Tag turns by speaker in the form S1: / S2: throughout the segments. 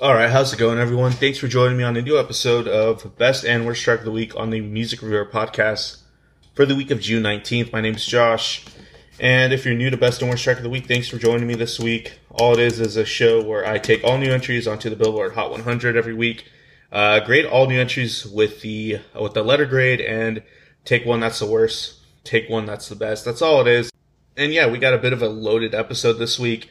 S1: All right, how's it going, everyone? Thanks for joining me on a new episode of Best and Worst Track of the Week on the Music Reviewer podcast for the week of June 19th. My name's Josh, and if you're new to Best and Worst Track of the Week, thanks for joining me this week. All it is is a show where I take all new entries onto the Billboard Hot 100 every week, uh, grade all new entries with the with the letter grade, and take one that's the worst, take one that's the best. That's all it is. And yeah, we got a bit of a loaded episode this week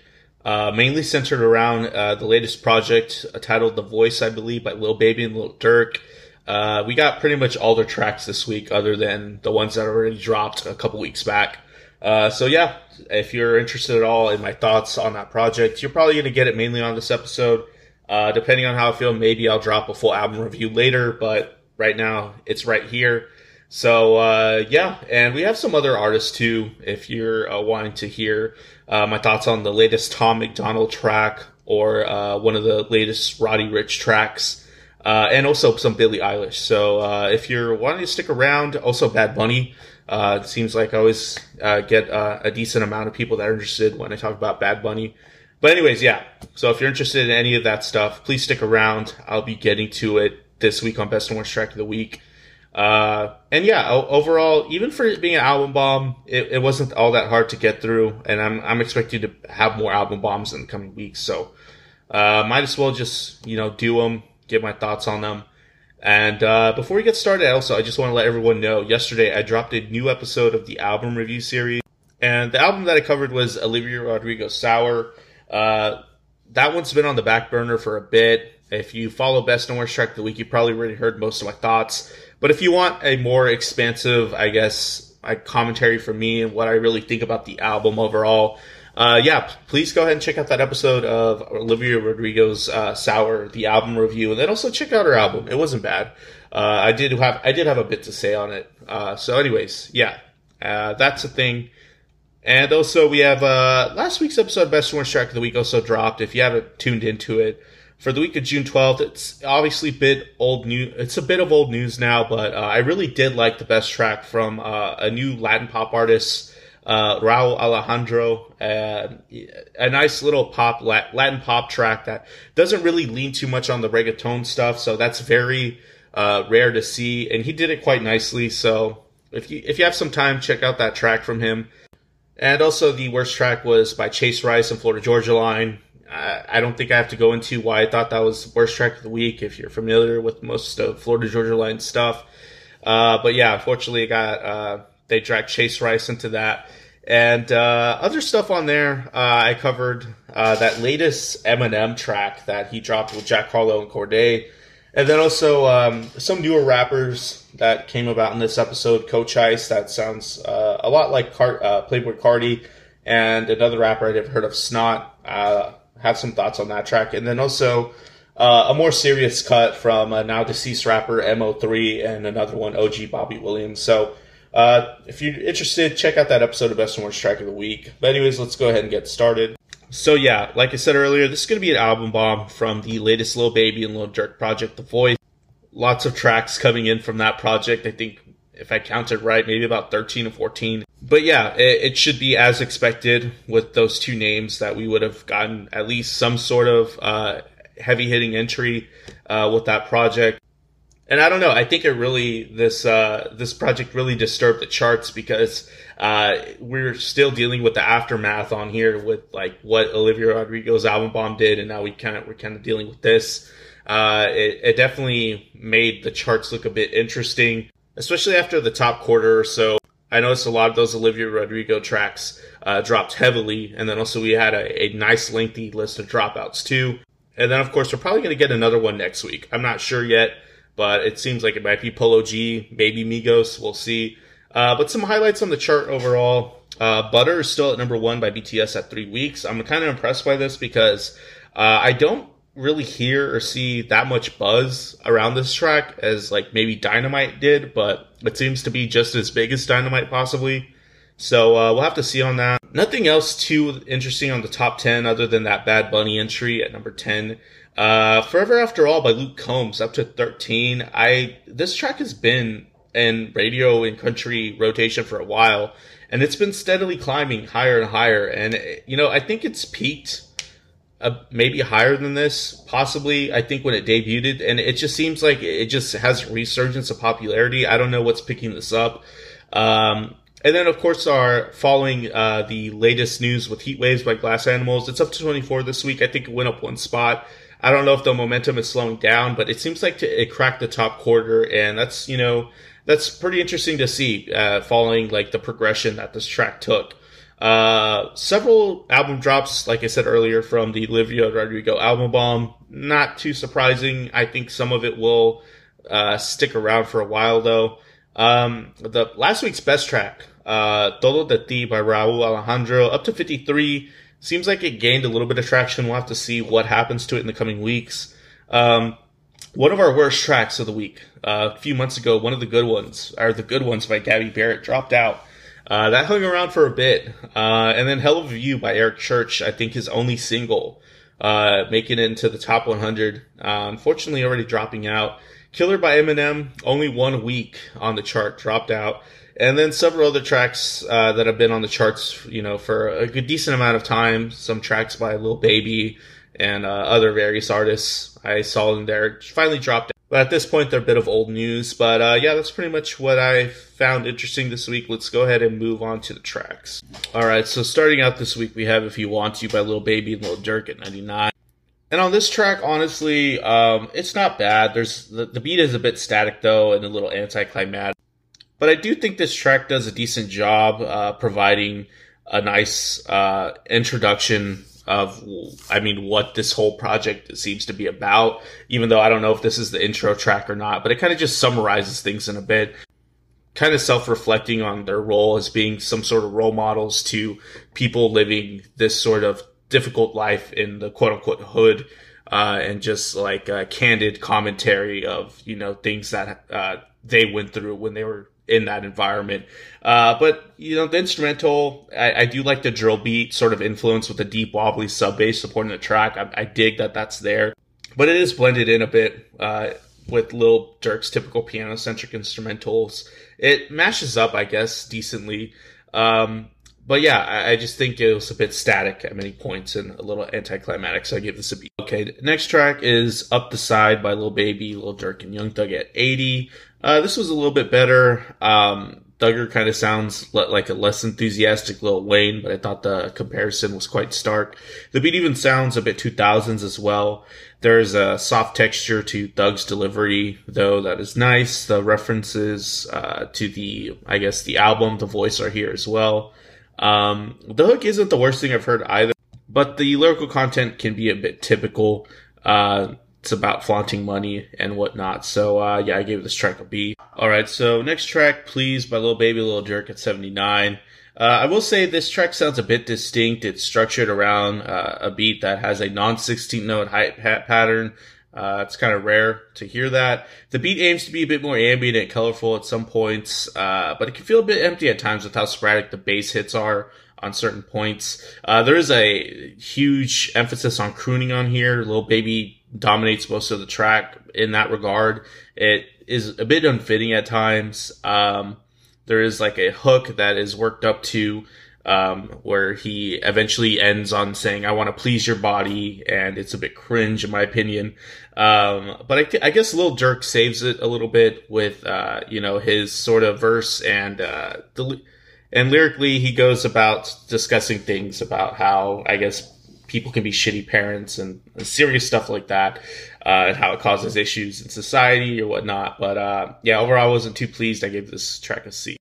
S1: uh, mainly centered around uh, the latest project uh, titled "The Voice," I believe, by Lil Baby and Lil Durk. Uh, we got pretty much all their tracks this week, other than the ones that already dropped a couple weeks back. Uh, so yeah, if you're interested at all in my thoughts on that project, you're probably going to get it mainly on this episode. Uh, depending on how I feel, maybe I'll drop a full album review later, but right now it's right here. So uh, yeah, and we have some other artists too. If you're uh, wanting to hear uh, my thoughts on the latest Tom MacDonald track or uh, one of the latest Roddy Ricch tracks, uh, and also some Billie Eilish. So uh, if you're wanting to stick around, also Bad Bunny. it seems like I always get a decent amount of people that are interested when I talk about Bad Bunny. But anyways, yeah. So if you're interested in any of that stuff, please stick around. I'll be getting to it this week on Best and Worst Track of the Week. Uh, and yeah, overall, even for being an album bomb, it, it, wasn't all that hard to get through. And I'm, I'm expecting to have more album bombs in the coming weeks. So, uh, might as well just, you know, do them, get my thoughts on them. And, uh, before we get started, also, I just want to let everyone know yesterday I dropped a new episode of the album review series. And the album that I covered was Olivia Rodrigo Sour. Uh, that one's been on the back burner for a bit. If you follow Best and Worst Track of the Week, you probably already heard most of my thoughts. But if you want a more expansive, I guess, like commentary from me and what I really think about the album overall, uh, yeah, please go ahead and check out that episode of Olivia Rodrigo's uh, Sour, the album review, and then also check out her album. It wasn't bad. Uh, I did have I did have a bit to say on it. Uh, so, anyways, yeah, uh, that's a thing. And also, we have uh, last week's episode, Best Worst Track of the Week, also dropped. If you haven't tuned into it, for the week of June 12th. It's obviously a bit old news. It's a bit of old news now, but uh, I really did like the best track from uh, a new Latin pop artist, uh, Rauw Alejandro. a nice little pop Latin pop track that doesn't really lean too much on the reggaeton stuff, so that's very uh, rare to see. And he did it quite nicely. So if you if you have some time, check out that track from him. And also, the worst track was by Chase Rice and Florida Georgia Line. I don't think I have to go into why I thought that was worst track of the week if you're familiar with most of Florida Georgia Line stuff. Uh, but yeah, unfortunately, got uh, they dragged Chase Rice into that. And uh, other stuff on there, uh, I covered uh, that latest Eminem track that he dropped with Jack Harlow and Cordae. And then also um, some newer rappers that came about in this episode. Coach Ice, that sounds uh, a lot like Car- Playboi Carti. And another rapper I'd have heard of, Snot have some thoughts on that track, and then also uh, a more serious cut from a now deceased rapper Mo3 and another one OG Bobby Williams. So uh, if you're interested, check out that episode of Best and Worst Track of the Week. But anyways, let's go ahead and get started. So yeah, like I said earlier, this is going to be an album bomb from the latest Lil Baby and Lil Durk project, The Voice. Lots of tracks coming in from that project. I think if I counted right, maybe about 13 or 14. But yeah, it, it, should be as expected with those two names that we would have gotten at least some sort of uh, heavy hitting entry uh, with that project. And I don't know. I think it really this uh, this project really disturbed the charts because uh, we're still dealing with the aftermath on here with like what Olivia Rodrigo's album bomb did, and now we kind of we're kind of dealing with this. Uh, it, it definitely made the charts look a bit interesting especially after the top quarter or so. I noticed a lot of those Olivia Rodrigo tracks uh, dropped heavily, and then also we had a, a, nice lengthy list of dropouts too. And then of course we're probably going to get another one next week. I'm not sure yet, but it seems like it might be Polo G, maybe Migos. We'll see. Uh, but some highlights on the chart overall. Uh, Butter is still at number one by BTS at three weeks. I'm kind of impressed by this because uh, I don't really hear or see that much buzz around this track as like maybe Dynamite did, but it seems to be just as big as Dynamite possibly. So uh, we'll have to see on that. Nothing else too interesting on the top 10 other than that Bad Bunny entry at number 10. Uh, Forever After All by Luke Combs up to 13. I this track has been in radio and country rotation for a while, and it's been steadily climbing higher and higher. And you know, I think it's peaked uh, maybe higher than this, possibly. I think when it debuted, and it just seems like it just has resurgence of popularity. I don't know what's picking this up. Um, and then, of course, our following uh, the latest news with Heat Waves by Glass Animals. It's up to 24 this week. I think it went up one spot. I don't know if the momentum is slowing down, but it seems like it cracked the top quarter, and that's you know that's pretty interesting to see, uh, following like the progression that this track took. Uh, several album drops, like I said earlier, from the Olivia Rodrigo album bomb. Not too surprising. I think some of it will uh, stick around for a while, though. Um, the last week's best track, uh, Todo de Ti by Rauw Alejandro, up to 53. Seems like it gained a little bit of traction. We'll have to see what happens to it in the coming weeks. Um, one of our worst tracks of the week. Uh, a few months ago, one of the good ones, or the good ones by Gabby Barrett, dropped out. Uh, that hung around for a bit. Uh, and then Hell of a View by Eric Church, I think his only single, uh, making it into the top 100. Uh, unfortunately, already dropping out. Killer by Eminem, only one week on the chart, dropped out and then several other tracks uh, that have been on the charts, you know, for a good decent amount of time. Some tracks by Lil Baby and uh, other various artists I saw in there finally dropped. But at this point, they're a bit of old news. But uh, yeah, that's pretty much what I found interesting this week. Let's go ahead and move on to the tracks. All right, so starting out this week, we have "If You Want To" by Lil Baby and Lil Durk at 99. And on this track, honestly, um, it's not bad. There's the, the beat is a bit static though, and a little anticlimactic. But I do think this track does a decent job uh, providing a nice uh, introduction of, I mean, what this whole project seems to be about. Even though I don't know if this is the intro track or not, but it kind of just summarizes things in a bit. Kind of self reflecting on their role as being some sort of role models to people living this sort of difficult life in the quote unquote hood. Uh, and just like a candid commentary of you know things that uh, they went through when they were in that environment. Uh, but you know, the instrumental, I, I, do like the drill beat sort of influence with the deep wobbly sub bass supporting the track. I, I, dig that that's there, but it is blended in a bit uh, with Lil Durk's typical piano centric instrumentals. It mashes up, I guess, decently. Um, but yeah, I, I, just think it was a bit static at many points and a little anticlimactic, so I give this a B. Okay, next track is Up the Side by Lil Baby, Lil Durk, and Young Thug at 80. Uh, this was a little bit better. Um, Thugger kind of sounds like a less enthusiastic Lil Wayne, but I thought the comparison was quite stark. The beat even sounds a bit 2000s as well. There's a soft texture to Thug's delivery, though that is nice. The references uh, to the, I guess, the album, the voice are here as well. Um, the hook isn't the worst thing I've heard either, but the lyrical content can be a bit typical. Uh, it's about flaunting money and whatnot. So uh, yeah, I gave this track a B. All right, so next track, please, by Little Baby, Little Durk at 79. Uh, I will say this track sounds a bit distinct. It's structured around uh, a beat that has a non 16 note hi hat pattern. Uh, it's kind of rare to hear that. The beat aims to be a bit more ambient and colorful at some points, uh, but it can feel a bit empty at times with how sporadic the bass hits are on certain points. Uh, there is a huge emphasis on crooning on here. Little Baby dominates most of the track in that regard. It is a bit unfitting at times. Um, there is like a hook that is worked up to um, where he eventually ends on saying, I want to please your body. And it's a bit cringe, in my opinion. Um, but I, I, guess Lil Durk saves it a little bit with, uh, you know, his sort of verse and, uh, and lyrically, he goes about discussing things about how, I guess, people can be shitty parents and, serious stuff like that, uh, and how it causes issues in society or whatnot. But uh, yeah, overall, I wasn't too pleased. I gave this track a C.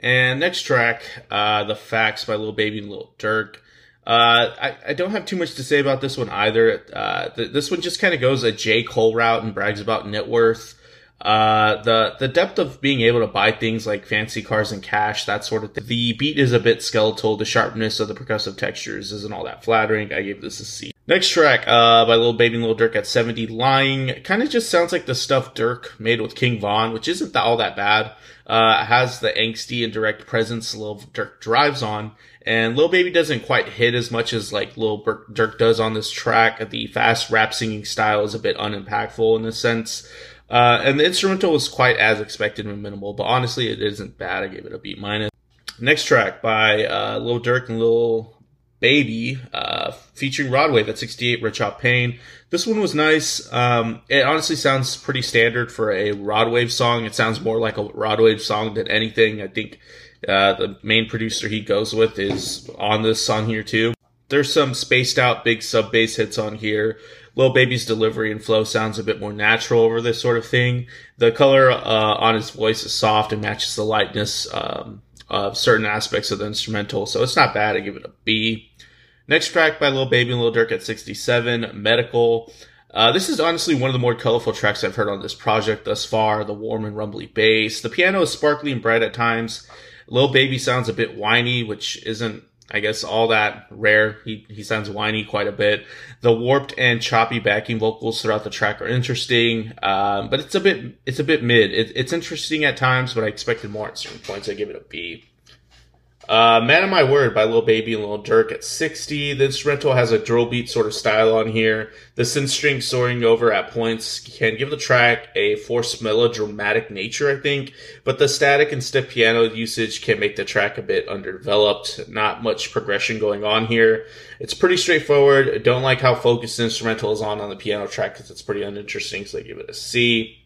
S1: And next track, uh, "The Facts" by Lil Baby and Lil Durk. Uh, I, I don't have too much to say about this one either. Uh, th- this one just kind of goes a J. Cole route and brags about net worth. Uh, the the depth of being able to buy things like fancy cars and cash, that sort of thing. The beat is a bit skeletal. The sharpness of the percussive textures isn't all that flattering. I gave this a C. Next track, uh, by Little Baby and Lil Durk at 70, Lying. Kind of just sounds like the stuff Durk made with King Von, which isn't all that bad. Uh, has the angsty and direct presence Lil Durk drives on. And Lil Baby doesn't quite hit as much as like Lil Durk does on this track. The fast rap singing style is a bit unimpactful in a sense. Uh, and the instrumental was quite as expected and minimal, but honestly, it isn't bad. I gave it a B minus. Next track by uh, Lil Durk and Lil Baby, uh, featuring Rod Wave at 68, Rich Off Pain. This one was nice. Um, it honestly sounds pretty standard for a Rod Wave song. It sounds more like a Rod Wave song than anything. I think, uh, the main producer he goes with is on this song here too. There's some spaced out big sub bass hits on here. Lil Baby's delivery and flow sounds a bit more natural over this sort of thing. The color uh, on his voice is soft and matches the lightness um, of certain aspects of the instrumental, so it's not bad. I give it a B. Next track by Lil Baby and Lil Durk at 67, Medical. Uh, this is honestly one of the more colorful tracks I've heard on this project thus far. The warm and rumbly bass. The piano is sparkly and bright at times. Lil Baby sounds a bit whiny, which isn't I guess all that rare. He he sounds whiny quite a bit. The warped and choppy backing vocals throughout the track are interesting, um, but it's a bit it's a bit mid. It, it's interesting at times, but I expected more at certain points. I give it a B. Uh, Man of My Word by Lil Baby and Lil Durk at 60. The instrumental has a drill beat sort of style on here. The synth string soaring over at points can give the track a forced melodramatic nature, I think, but the static and stiff piano usage can make the track a bit underdeveloped. Not much progression going on here. It's pretty straightforward. don't like how focused the instrumental is on on the piano track because it's pretty uninteresting, so I give it a C.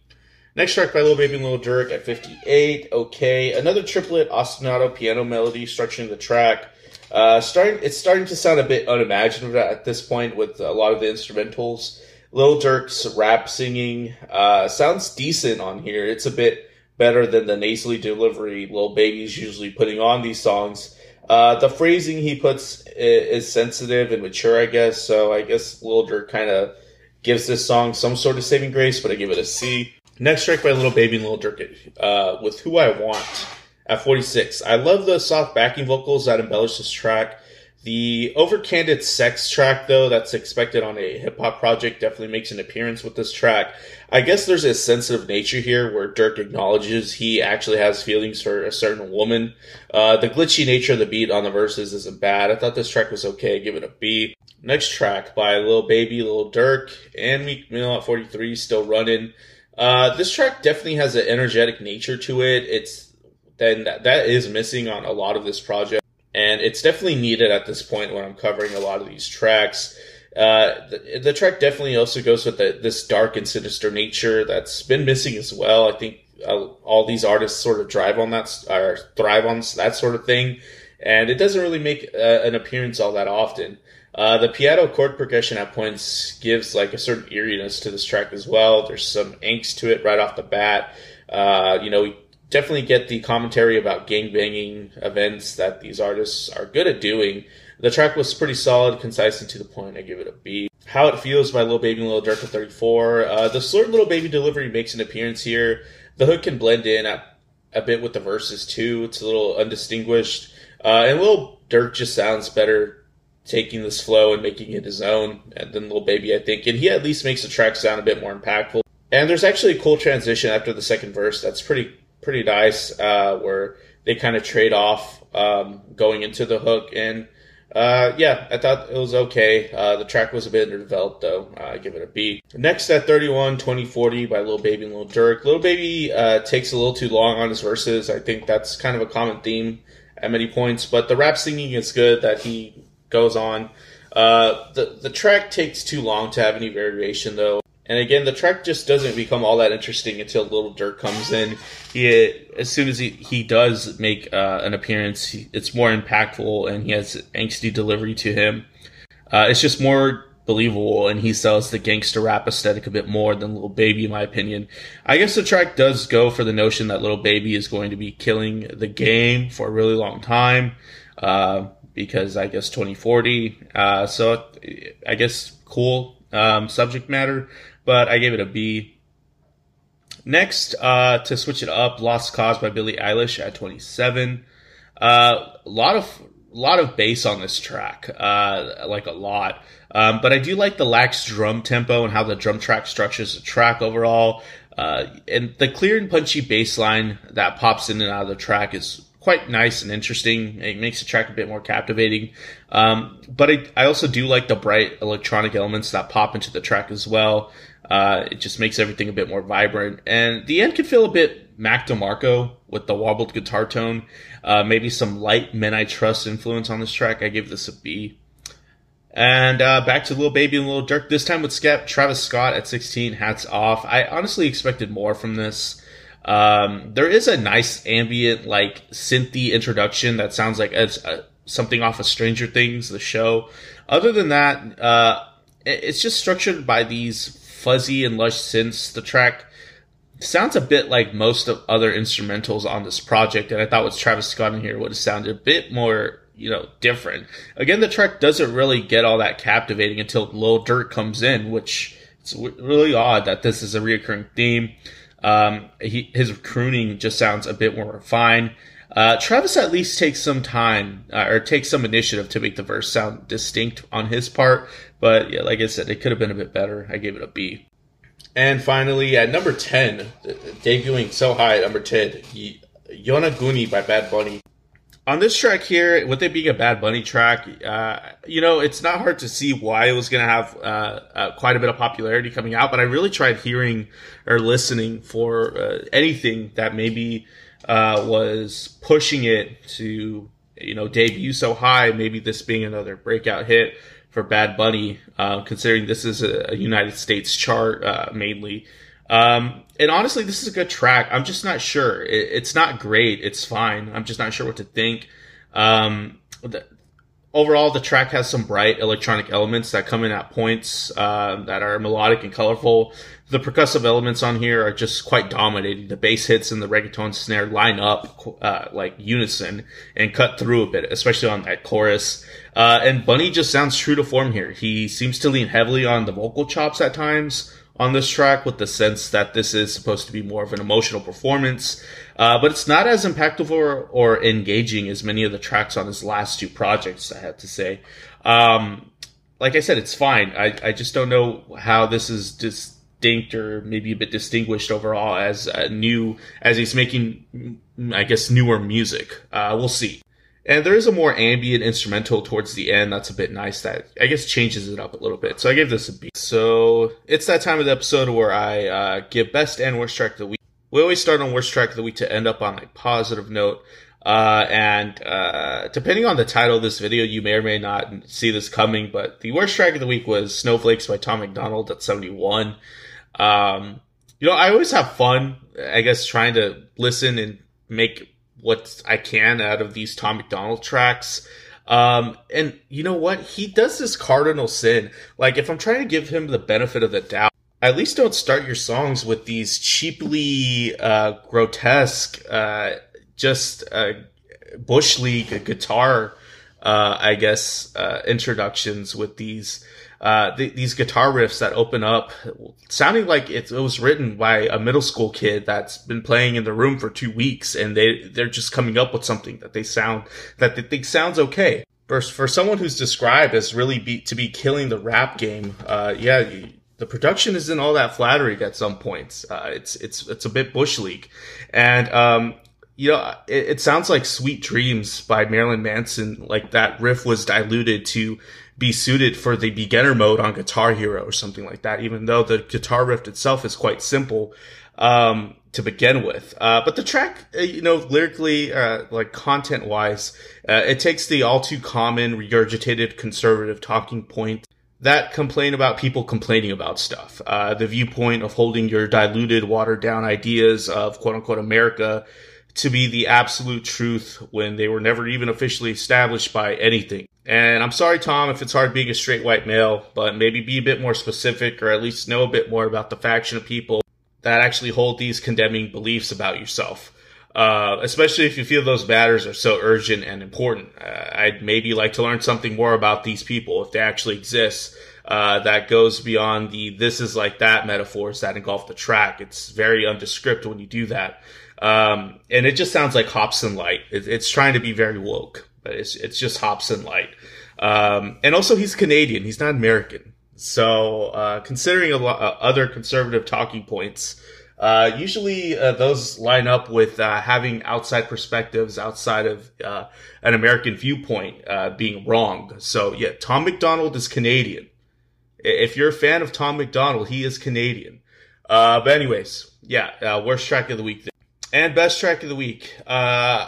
S1: Next track by Little Baby and Lil Durk at 58. Okay, another triplet ostinato piano melody structuring the track. Uh, starting, it's starting to sound a bit unimaginative at this point with a lot of the instrumentals. Little Durk's rap singing uh, sounds decent on here. It's a bit better than the nasally delivery Little Baby's usually putting on these songs. Uh, the phrasing he puts is sensitive and mature, I guess. So I guess Little Durk kind of gives this song some sort of saving grace, but I give it a C. Next track by Little Baby and Little Durk uh, with Who I Want at 46. I love the soft backing vocals that embellish this track. The overcandid sex track, though, that's expected on a hip hop project, definitely makes an appearance with this track. I guess there's a sensitive nature here where Durk acknowledges he actually has feelings for a certain woman. Uh, the glitchy nature of the beat on the verses isn't bad. I thought this track was okay. Give it a B. Next track by Lil Baby, Lil Durk, and Meek Mill at 43, still running. Uh, this track definitely has an energetic nature to it. It's then that, that is missing on a lot of this project, and it's definitely needed at this point when I'm covering a lot of these tracks. Uh, the, the, track definitely also goes with the, this dark and sinister nature that's been missing as well. I think uh, all these artists sort of drive on that or thrive on that sort of thing, and it doesn't really make uh, an appearance all that often. Uh, the piano chord progression at points gives like a certain eeriness to this track as well. There's some angst to it right off the bat. Uh, you know, we definitely get the commentary about gang banging events that these artists are good at doing. The track was pretty solid, concise, and to the point. I give it a B. How It Feels by Little Baby and Lil Durk at 34. Uh, the slurred Lil Baby delivery makes an appearance here. The hook can blend in at, a bit with the verses too. It's a little undistinguished. Uh, and Little Durk just sounds better taking this flow and making it his own and then little Baby, I think. And he at least makes the track sound a bit more impactful. And there's actually a cool transition after the second verse that's pretty pretty nice, uh, where they kind of trade off um, going into the hook. And uh, yeah, I thought it was okay. Uh, the track was a bit underdeveloped though. I give it a B. Next at 31, 2040 by little Baby and Lil Durk. Lil Baby uh, takes a little too long on his verses. I think that's kind of a common theme at many points, but the rap singing is good that he goes on. Uh, the the track takes too long to have any variation though, and again the track just doesn't become all that interesting until Little Durk comes in. He as soon as he he does make uh, an appearance, it's more impactful and he has angsty delivery to him. Uh, it's just more believable and he sells the gangster rap aesthetic a bit more than Little Baby, in my opinion. I guess the track does go for the notion that Little Baby is going to be killing the game for a really long time. Uh, because I guess 2040. Uh, so I guess cool um, subject matter, but I gave it a B. Next, uh, to switch it up, Lost Cause by Billie Eilish at 27. Uh, a lot of lot of bass on this track, uh, like a lot. Um, but I do like the lax drum tempo and how the drum track structures the track overall. Uh, and the clear and punchy bass line that pops in and out of the track is quite nice and interesting. It makes the track a bit more captivating. Um, but I, I, also do like the bright electronic elements that pop into the track as well. Uh, it just makes everything a bit more vibrant. And the end can feel a bit Mac DeMarco with the wobbled guitar tone. Uh, maybe some light Men I Trust influence on this track. I give this a B. And uh, back to Little Baby and Little Durk. This time with Skep, Travis Scott at 16. Hats off. I honestly expected more from this. Um, there is a nice ambient, like synthy introduction that sounds like it's, uh, something off of Stranger Things, the show. Other than that, uh, it's just structured by these fuzzy and lush synths. The track sounds a bit like most of other instrumentals on this project, and I thought with Travis Scott in here would have sounded a bit more, you know, different. Again, the track doesn't really get all that captivating until Lil Durk comes in, which it's really odd that this is a reoccurring theme. Um, he, his crooning just sounds a bit more refined. Uh, Travis at least takes some time uh, or takes some initiative to make the verse sound distinct on his part. But yeah, like I said, it could have been a bit better. I gave it a B. And finally, at number 10, debuting so high at number 10, Yonaguni by Bad Bunny. On this track here, with it being a Bad Bunny track, uh, you know, it's not hard to see why it was going to have uh, uh, quite a bit of popularity coming out, but I really tried hearing or listening for uh, anything that maybe uh, was pushing it to you know debut so high. Maybe this being another breakout hit for Bad Bunny, uh, considering this is a, a United States chart mainly. Um, and honestly, this is a good track. I'm just not sure. It, it's not great. It's fine. I'm just not sure what to think. Um, the, overall, the track has some bright electronic elements that come in at points uh, that are melodic and colorful. The percussive elements on here are just quite dominating. The bass hits and the reggaeton snare line up uh, like unison and cut through a bit, especially on that chorus. Uh, and Bunny just sounds true to form here. He seems to lean heavily on the vocal chops at times on this track with the sense that this is supposed to be more of an emotional performance. Uh, but it's not as impactful or, or, engaging as many of the tracks on his last two projects, I have to say. Um, like I said, it's fine. I, I just don't know how this is distinct or maybe a bit distinguished overall as a new, as he's making, I guess, newer music. Uh, we'll see. And there is a more ambient instrumental towards the end that's a bit nice that I guess changes it up a little bit. So I gave this a B. So it's that time of the episode where I uh, give best and worst track of the week. We always start on worst track of the week to end up on a positive note. Uh, and uh, depending on the title of this video, you may or may not see this coming, but the worst track of the week was Snowflakes by Tom MacDonald at 71. Um, you know, I always have fun, I guess, trying to listen and make what I can out of these Tom MacDonald tracks. Um, and you know what? He does this cardinal sin. Like, if I'm trying to give him the benefit of the doubt, at least don't start your songs with these cheaply, uh, grotesque, uh, just, uh, Bush League guitar, uh, I guess, uh, introductions with these, uh, th- these guitar riffs that open up, sounding like it, it, was written by a middle school kid that's been playing in the room for two weeks, and they they're just coming up with something that they sound that they think sounds okay. For for someone who's described as really be, to be killing the rap game, uh, yeah. the production isn't all that flattering at some points. Uh, it's it's it's a bit bush league, and um, you know, it, it, sounds like Sweet Dreams by Marilyn Manson. Like that riff was diluted to be suited for the beginner mode on Guitar Hero or something like that, even though the guitar riff itself is quite simple, um, to begin with. Uh, but the track, uh, you know, lyrically, uh, like content wise, uh, it takes the all too common regurgitated conservative talking point that complain about people complaining about stuff. Uh, the viewpoint of holding your diluted, watered down ideas of quote unquote America to be the absolute truth when they were never even officially established by anything. And I'm sorry, Tom, if it's hard being a straight white male, but maybe be a bit more specific or at least know a bit more about the faction of people that actually hold these condemning beliefs about yourself. Uh, especially if you feel those matters are so urgent and important. Uh, I'd maybe like to learn something more about these people if they actually exist. Uh, that goes beyond the this is like that metaphors that engulf the track. It's very undescript when you do that. Um, and it just sounds like Hopsin Light. It, it's trying to be very woke, but it's it's just Hopsin Light. Um, and also he's Canadian. He's not American. So uh, considering a lot uh, other conservative talking points, uh, usually uh, those line up with uh, having outside perspectives outside of uh, an American viewpoint being wrong. So yeah, Tom MacDonald is Canadian. If you're a fan of Tom MacDonald, he is Canadian. Uh, but anyways, yeah, worst track of the week. And best track of the week. Uh,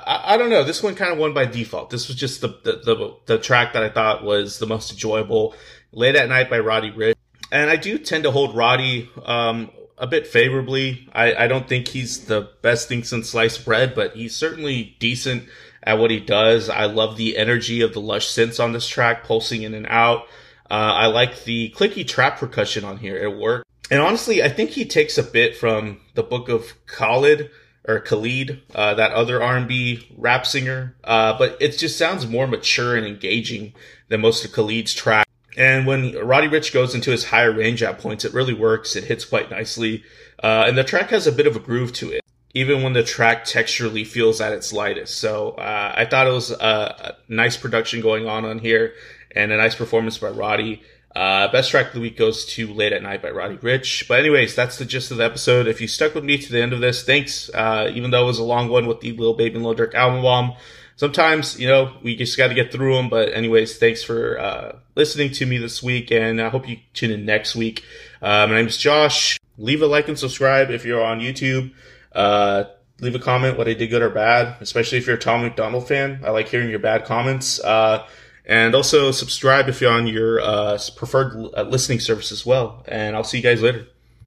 S1: I, I, don't know. This one kind of won by default. This was just the, the, the, the, track that I thought was the most enjoyable. Late at Night by Roddy Ricch. And I do tend to hold Roddy, um, a bit favorably. I, I don't think he's the best thing since sliced bread, but he's certainly decent at what he does. I love the energy of the lush synths on this track, pulsing in and out. Uh, I like the clicky trap percussion on here. It works. And honestly, I think he takes a bit from the book of Khalid or Khalid, uh, that other R&B rap singer. Uh, but it just sounds more mature and engaging than most of Khalid's tracks. And when Roddy Ricch goes into his higher range at points, it really works. It hits quite nicely. Uh, and the track has a bit of a groove to it, even when the track texturally feels at its lightest. So, uh, I thought it was a, nice production going on on here and a nice performance by Roddy. Uh, best track of the week goes to Late at Night by Roddy Ricch. But anyways, that's the gist of the episode. If you stuck with me to the end of this, thanks. Uh, even though it was a long one with the Lil Baby and Lil Durk album bomb sometimes, you know, we just got to get through them. But anyways, thanks for uh, listening to me this week, and I hope you tune in next week. Uh, my name is Josh. Leave a like and subscribe if you're on YouTube. Uh, leave a comment what I did good or bad, especially if you're a Tom MacDonald fan. I like hearing your bad comments. And also subscribe if you're on your uh, preferred uh, listening service as well. And I'll see you guys later.